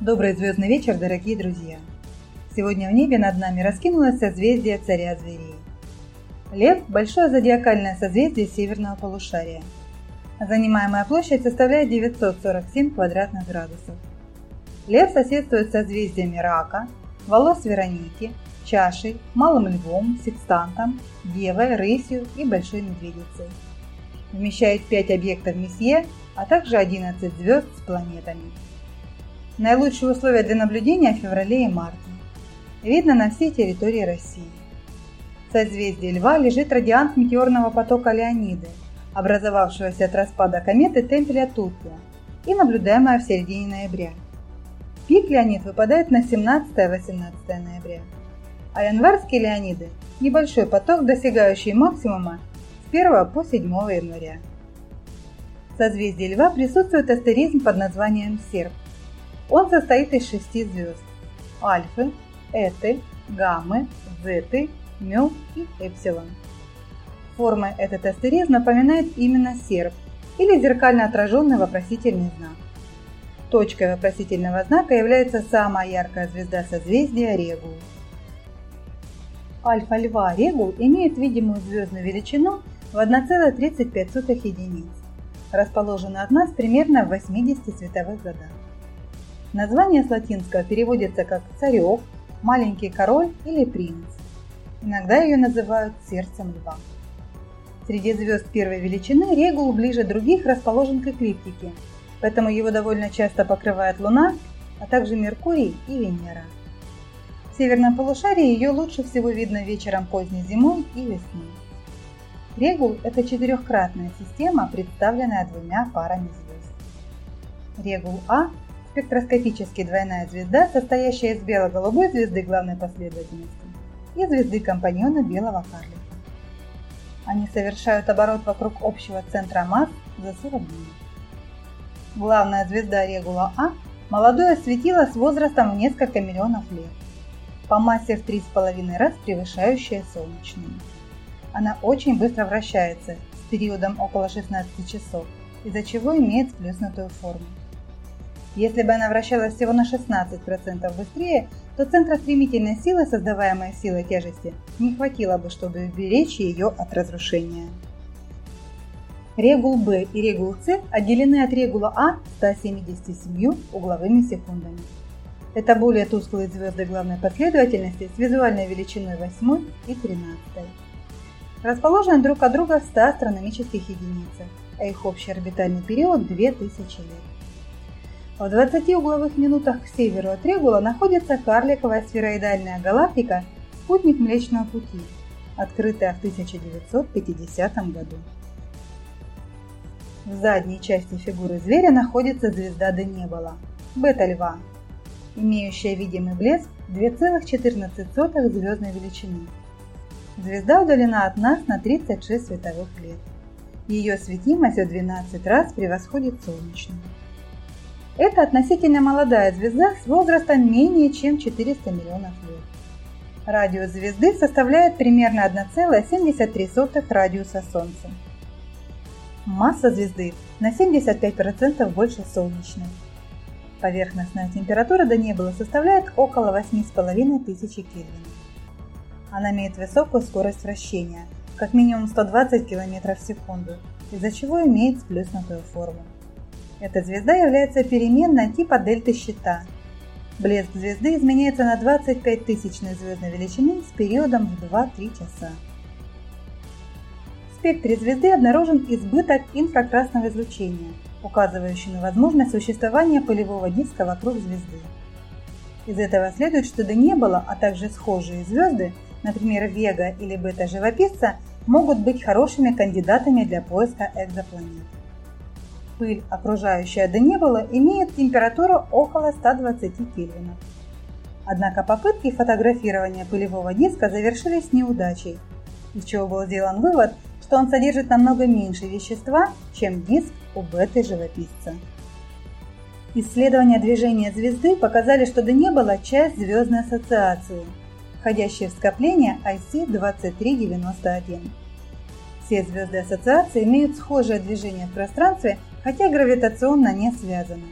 Добрый звездный вечер, дорогие друзья! Сегодня в небе над нами раскинулось созвездие царя зверей. Лев – большое зодиакальное созвездие северного полушария. Занимаемая площадь составляет 947 квадратных градусов. Лев соседствует с созвездиями Рака, Волос Вероники, Чашей, Малым Львом, Секстантом, Девой, Рысью и Большой Медведицей. Вмещает 5 объектов Месье, а также 11 звезд с планетами. Наилучшие условия для наблюдения в феврале и марте. Видно на всей территории России. В созвездии Льва лежит радиант метеорного потока Леониды, образовавшегося от распада кометы Темпеля Тутлия и наблюдаемая в середине ноября. Пик Леонид выпадает на 17-18 ноября, а январские Леониды – небольшой поток, достигающий максимума с 1 по 7 января. В созвездии Льва присутствует астеризм под названием Серп – он состоит из шести звезд – Альфы, Эты, Гаммы, Зеты, Мю и Эпсилон. Форма этот астеризм напоминает именно серп или зеркально отраженный вопросительный знак. Точкой вопросительного знака является самая яркая звезда созвездия Регул. Альфа Льва Регул имеет видимую звездную величину в 1,35 единиц, расположена от нас примерно в 80 световых годах. Название с латинского переводится как «царек», «маленький король» или «принц». Иногда ее называют «сердцем льва». Среди звезд первой величины Регул ближе других расположен к эклиптике, поэтому его довольно часто покрывает Луна, а также Меркурий и Венера. В северном полушарии ее лучше всего видно вечером поздней зимой и весной. Регул – это четырехкратная система, представленная двумя парами звезд. Регул А спектроскопически двойная звезда, состоящая из бело-голубой звезды главной последовательности и звезды компаньона белого карлика. Они совершают оборот вокруг общего центра масс за 40 дней. Главная звезда Регула А – молодое светило с возрастом в несколько миллионов лет, по массе в 3,5 раз превышающая солнечную. Она очень быстро вращается с периодом около 16 часов, из-за чего имеет сплюснутую форму. Если бы она вращалась всего на 16% быстрее, то центра стремительной силы, создаваемой силой тяжести, не хватило бы, чтобы уберечь ее от разрушения. Регул B и регул C отделены от регула А 177 угловыми секундами. Это более тусклые звезды главной последовательности с визуальной величиной 8 и 13. Расположены друг от друга в 100 астрономических единицах, а их общий орбитальный период 2000 лет. В 20 угловых минутах к северу от Регула находится карликовая сфероидальная галактика «Спутник Млечного Пути», открытая в 1950 году. В задней части фигуры зверя находится звезда Денебола – бета-льва, имеющая видимый блеск 2,14 звездной величины. Звезда удалена от нас на 36 световых лет. Ее светимость в 12 раз превосходит солнечную. Это относительно молодая звезда с возрастом менее чем 400 миллионов лет. Радиус звезды составляет примерно 1,73 радиуса Солнца. Масса звезды на 75% больше солнечной. Поверхностная температура до неба составляет около 8,5 тысячи Кельвин. Она имеет высокую скорость вращения, как минимум 120 км в секунду, из-за чего имеет сплюснутую форму. Эта звезда является переменной типа дельты щита. Блеск звезды изменяется на 25 тысячной звездной величины с периодом в 2-3 часа. В спектре звезды обнаружен избыток инфракрасного излучения, указывающий на возможность существования пылевого диска вокруг звезды. Из этого следует, что до небола, а также схожие звезды, например, Вега или Бета-живописца, могут быть хорошими кандидатами для поиска экзопланет пыль, окружающая Денебула, имеет температуру около 120 кельвинов. Однако попытки фотографирования пылевого диска завершились неудачей, из чего был сделан вывод, что он содержит намного меньше вещества, чем диск у беты-живописца. Исследования движения звезды показали, что Денебула – часть звездной ассоциации, входящая в скопление IC-2391. Все звезды ассоциации имеют схожее движение в пространстве, хотя гравитационно не связаны.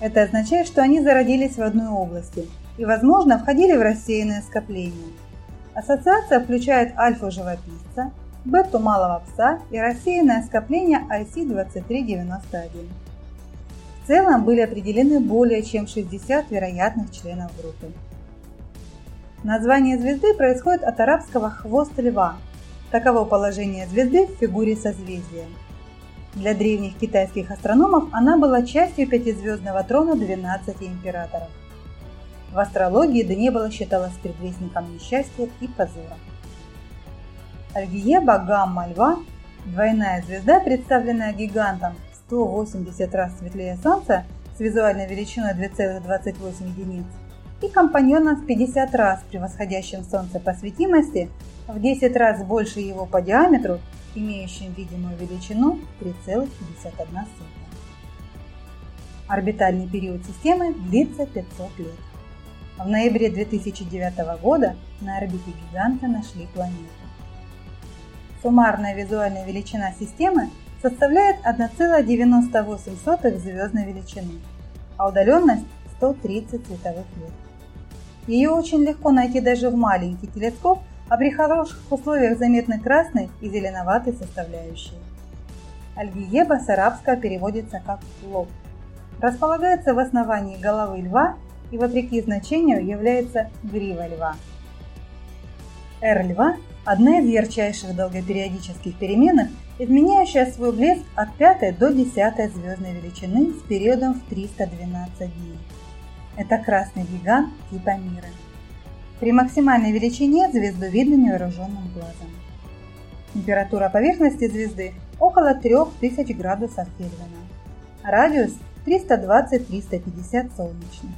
Это означает, что они зародились в одной области и, возможно, входили в рассеянное скопление. Ассоциация включает альфу-живописца, бету малого пса и рассеянное скопление IC2391. В целом были определены более чем 60 вероятных членов группы. Название звезды происходит от арабского «хвост льва». Таково положение звезды в фигуре созвездия. Для древних китайских астрономов она была частью пятизвездного трона 12 императоров. В астрологии Денебола считалась предвестником несчастья и позора. Альгиеба гамма льва – двойная звезда, представленная гигантом 180 раз светлее Солнца с визуальной величиной 2,28 единиц и компаньоном в 50 раз превосходящим Солнце по светимости, в 10 раз больше его по диаметру, имеющим видимую величину 3,51. Орбитальный период системы длится 500 лет. В ноябре 2009 года на орбите гиганта нашли планету. Суммарная визуальная величина системы составляет 1,98 звездной величины, а удаленность 130 световых лет. Ее очень легко найти даже в маленький телескоп, а при хороших условиях заметны красный и зеленоватый составляющие. Альгиеба с арабского переводится как «лоб». Располагается в основании головы льва и, вопреки значению, является грива льва. Р льва – одна из ярчайших долгопериодических переменных, изменяющая свой блеск от 5 до 10 звездной величины с периодом в 312 дней. Это красный гигант типа мира. При максимальной величине звезду видно невооруженным глазом. Температура поверхности звезды около 3000 градусов Кельвина. Радиус 320-350 солнечных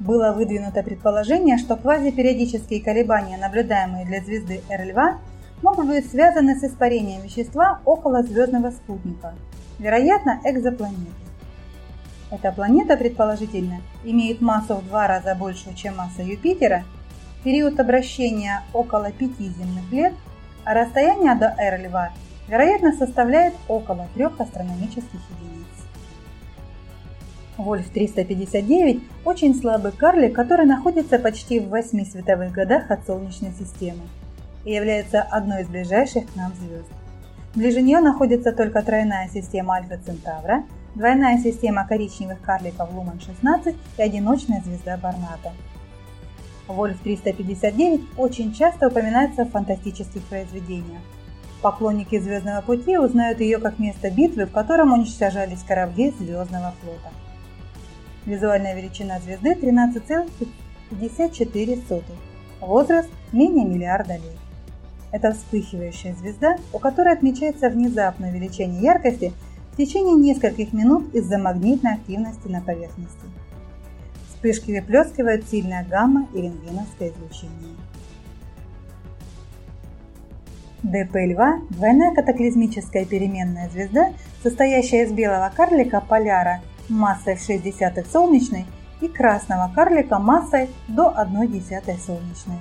было выдвинуто предположение, что квазипериодические колебания, наблюдаемые для звезды R-Льва, могут быть связаны с испарением вещества около звездного спутника, вероятно, экзопланеты. Эта планета, предположительно, имеет массу в два раза большую, чем масса Юпитера, период обращения около пяти земных лет, а расстояние до R-Льва, вероятно, составляет около трех астрономических единиц. Вольф-359 – очень слабый карлик, который находится почти в 8 световых годах от Солнечной системы и является одной из ближайших к нам звезд. Ближе нее находится только тройная система Альфа Центавра, двойная система коричневых карликов Луман-16 и одиночная звезда Барната. Вольф-359 очень часто упоминается в фантастических произведениях. Поклонники Звездного пути узнают ее как место битвы, в котором уничтожались корабли Звездного флота. Визуальная величина звезды 13,54. Возраст менее миллиарда лет. Это вспыхивающая звезда, у которой отмечается внезапное увеличение яркости течение нескольких минут из-за магнитной активности на поверхности. Вспышки выплескивают сильная гамма и рентгеновское излучение. ДП Льва – двойная катаклизмическая переменная звезда, состоящая из белого карлика Поляра массой в 0,6 солнечной и красного карлика массой до 0,1 солнечной.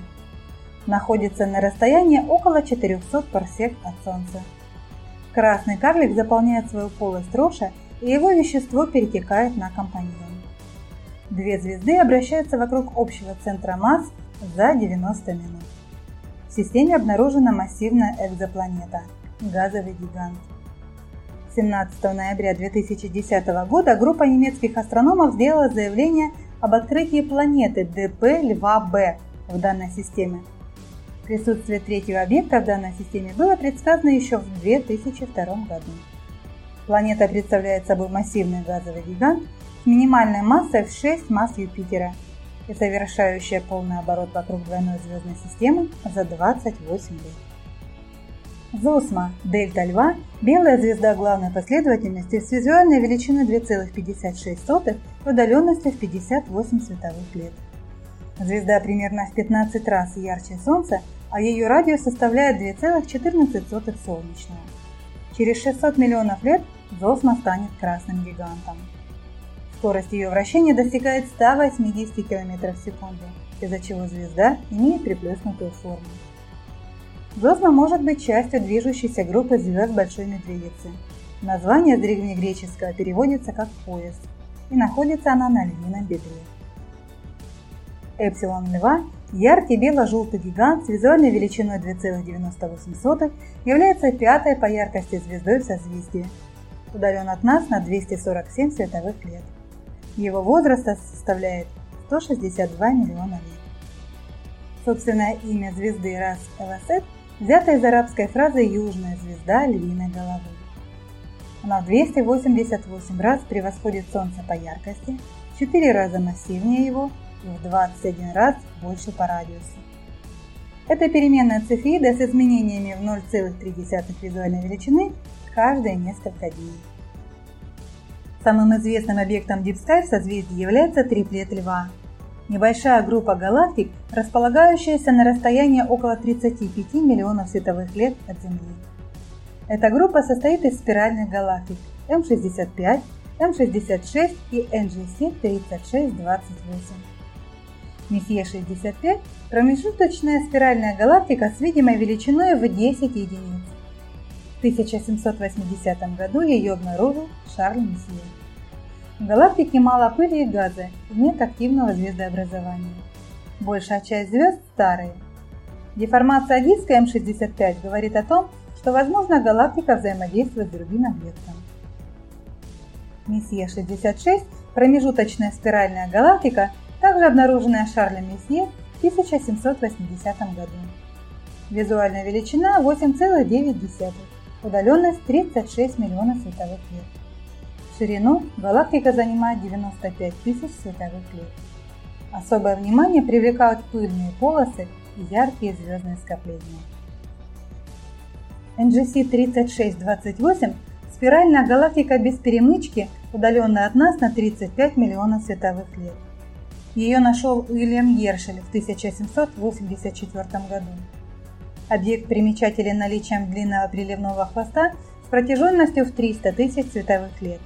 Находится на расстоянии около 400 парсек от Солнца. Красный карлик заполняет свою полость роша, и его вещество перетекает на компаньон. Две звезды обращаются вокруг общего центра масс за 90 минут. В системе обнаружена массивная экзопланета – газовый гигант. 17 ноября 2010 года группа немецких астрономов сделала заявление об открытии планеты ДП Льва-Б в данной системе. Присутствие третьего объекта в данной системе было предсказано еще в 2002 году. Планета представляет собой массивный газовый гигант с минимальной массой в 6 масс Юпитера и совершающая полный оборот вокруг двойной звездной системы за 28 лет. Зосма дельта льва – белая звезда главной последовательности с визуальной величиной 2,56 и удаленностью в 58 световых лет. Звезда примерно в 15 раз ярче Солнца, а ее радиус составляет 2,14 солнечного. Через 600 миллионов лет Зосма станет красным гигантом. Скорость ее вращения достигает 180 км в секунду, из-за чего звезда имеет приплюснутую форму. Зосма может быть частью движущейся группы звезд Большой Медведицы. Название с древнегреческого переводится как «пояс». и находится она на львином бедре. Эпсилон Льва – яркий бело-желтый гигант с визуальной величиной 2,98 является пятой по яркости звездой в созвездии. Удален от нас на 247 световых лет. Его возраст составляет 162 миллиона лет. Собственное имя звезды Рас Эласет взято из арабской фразы «южная звезда львиной головы». Она в 288 раз превосходит Солнце по яркости, в 4 раза массивнее его и в 21 раз больше по радиусу. Это переменная цефеида с изменениями в 0,3 визуальной величины каждые несколько дней. Самым известным объектом Deep Sky в созвездии является триплет Льва. Небольшая группа галактик, располагающаяся на расстоянии около 35 миллионов световых лет от Земли. Эта группа состоит из спиральных галактик М65, М66 и NGC 3628. Месье-65 – промежуточная спиральная галактика с видимой величиной в 10 единиц. В 1780 году ее обнаружил Шарль Месье. В галактике мало пыли и газа нет активного звездообразования. Большая часть звезд старые. Деформация диска М65 говорит о том, что, возможно, галактика взаимодействует с другим объектом. Месье-66 – промежуточная спиральная галактика, также обнаруженная Шарлем Месье в 1780 году. Визуальная величина 8,9, удаленность 36 миллионов световых лет. Ширину галактика занимает 95 тысяч световых лет. Особое внимание привлекают пыльные полосы и яркие звездные скопления. NGC 3628 – спиральная галактика без перемычки, удаленная от нас на 35 миллионов световых лет. Ее нашел Уильям Гершель в 1784 году. Объект примечателен наличием длинного приливного хвоста с протяженностью в 300 тысяч световых лет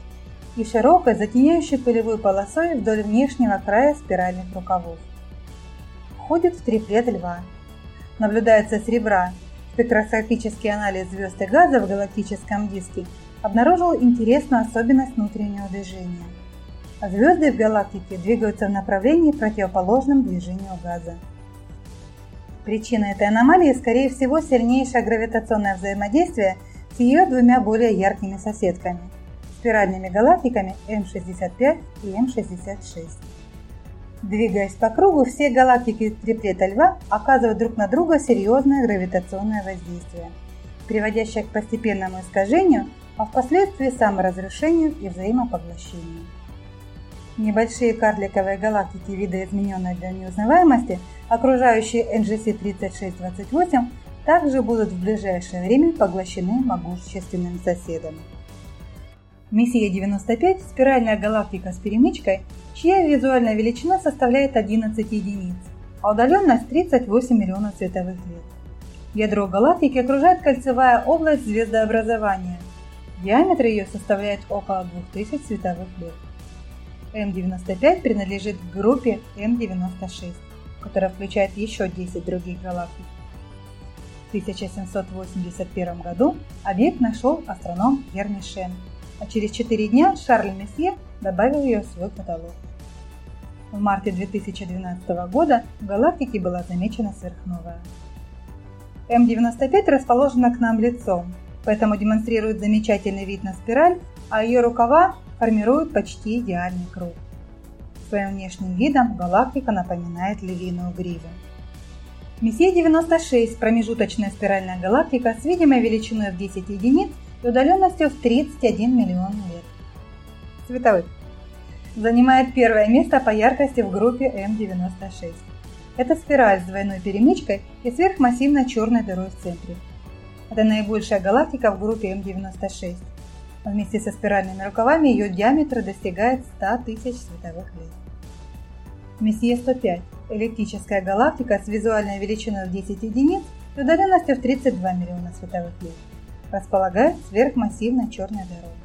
и широкой, затеняющей пылевой полосой вдоль внешнего края спиральных рукавов. Входит в триплет льва. Наблюдается с ребра, Спектроскопический анализ звезд и газа в галактическом диске обнаружил интересную особенность внутреннего движения. Звезды в галактике двигаются в направлении противоположном движению газа. Причина этой аномалии, скорее всего, сильнейшее гравитационное взаимодействие с ее двумя более яркими соседками – спиральными галактиками М65 и М66. Двигаясь по кругу, все галактики триплета Льва оказывают друг на друга серьезное гравитационное воздействие, приводящее к постепенному искажению, а впоследствии саморазрушению и взаимопоглощению. Небольшие карликовые галактики вида измененной для неузнаваемости, окружающие NGC 3628, также будут в ближайшее время поглощены могущественным соседом. Мессия-95 – спиральная галактика с перемычкой, чья визуальная величина составляет 11 единиц, а удаленность 38 миллионов световых лет. Ядро галактики окружает кольцевая область звездообразования. Диаметр ее составляет около 2000 световых лет. М95 принадлежит к группе М96, которая включает еще 10 других галактик. В 1781 году объект нашел астроном Герми Шен, а через 4 дня Шарль Месье добавил ее в свой каталог. В марте 2012 года в галактике была замечена сверхновая. М95 расположена к нам лицом, поэтому демонстрирует замечательный вид на спираль, а ее рукава формируют почти идеальный круг. Своим внешним видом галактика напоминает львиную гриву. Месье-96 – промежуточная спиральная галактика с видимой величиной в 10 единиц и удаленностью в 31 миллион лет. Световых занимает первое место по яркости в группе М96. Это спираль с двойной перемычкой и сверхмассивной черной дырой в центре. Это наибольшая галактика в группе М96. Вместе со спиральными рукавами ее диаметр достигает 100 тысяч световых лет. Месье-105 – эллиптическая галактика с визуальной величиной в 10 единиц и удаленностью в 32 миллиона световых лет. Располагает сверхмассивной черной дырой.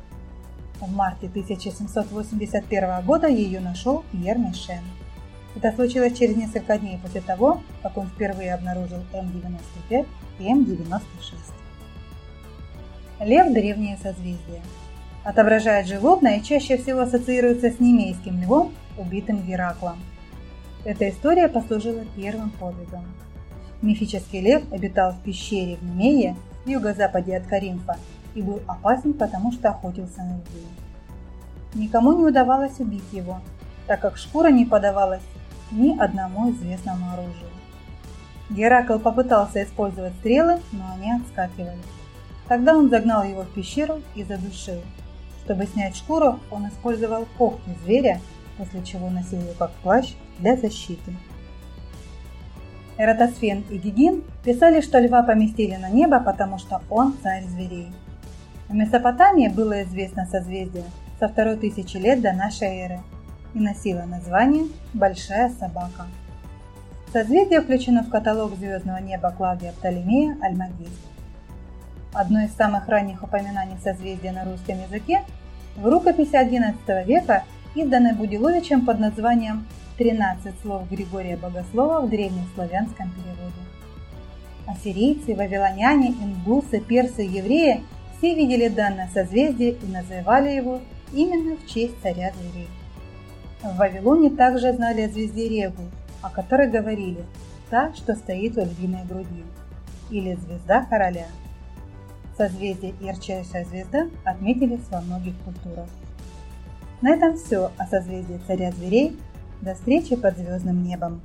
В марте 1781 года ее нашел Пьер Мишен. Это случилось через несколько дней после того, как он впервые обнаружил М95 и М96. Лев – древнее созвездие. отображает животное и чаще всего ассоциируется с немейским львом, убитым Гераклом. Эта история послужила первым подвигом. Мифический лев обитал в пещере в Немее, в юго-западе от Каринфа, и был опасен, потому что охотился на людей. Никому не удавалось убить его, так как шкура не подавалась ни одному известному оружию. Геракл попытался использовать стрелы, но они отскакивали. Тогда он загнал его в пещеру и задушил. Чтобы снять шкуру, он использовал когти зверя, после чего носил ее как плащ для защиты. Эратосфен и Гигин писали, что льва поместили на небо, потому что он царь зверей. В Месопотамии было известно созвездие со второй тысячи лет до нашей эры и носило название «Большая собака». Созвездие включено в каталог звездного неба Клавдия Птолемея Альмагист. Одно из самых ранних упоминаний созвездия на русском языке в рукописи XI века, изданной Будиловичем под названием «13 слов Григория Богослова в древнеславянском переводе». Ассирийцы, вавилоняне, ингусы, персы евреи все видели данное созвездие и называли его именно в честь царя зверей. В Вавилоне также знали о звезде Регу, о которой говорили «та, что стоит у львиной груди» или «звезда короля». Созвездие ярчайшая звезда отметились во многих культурах. На этом все о созвездии царя зверей. До встречи под звездным небом.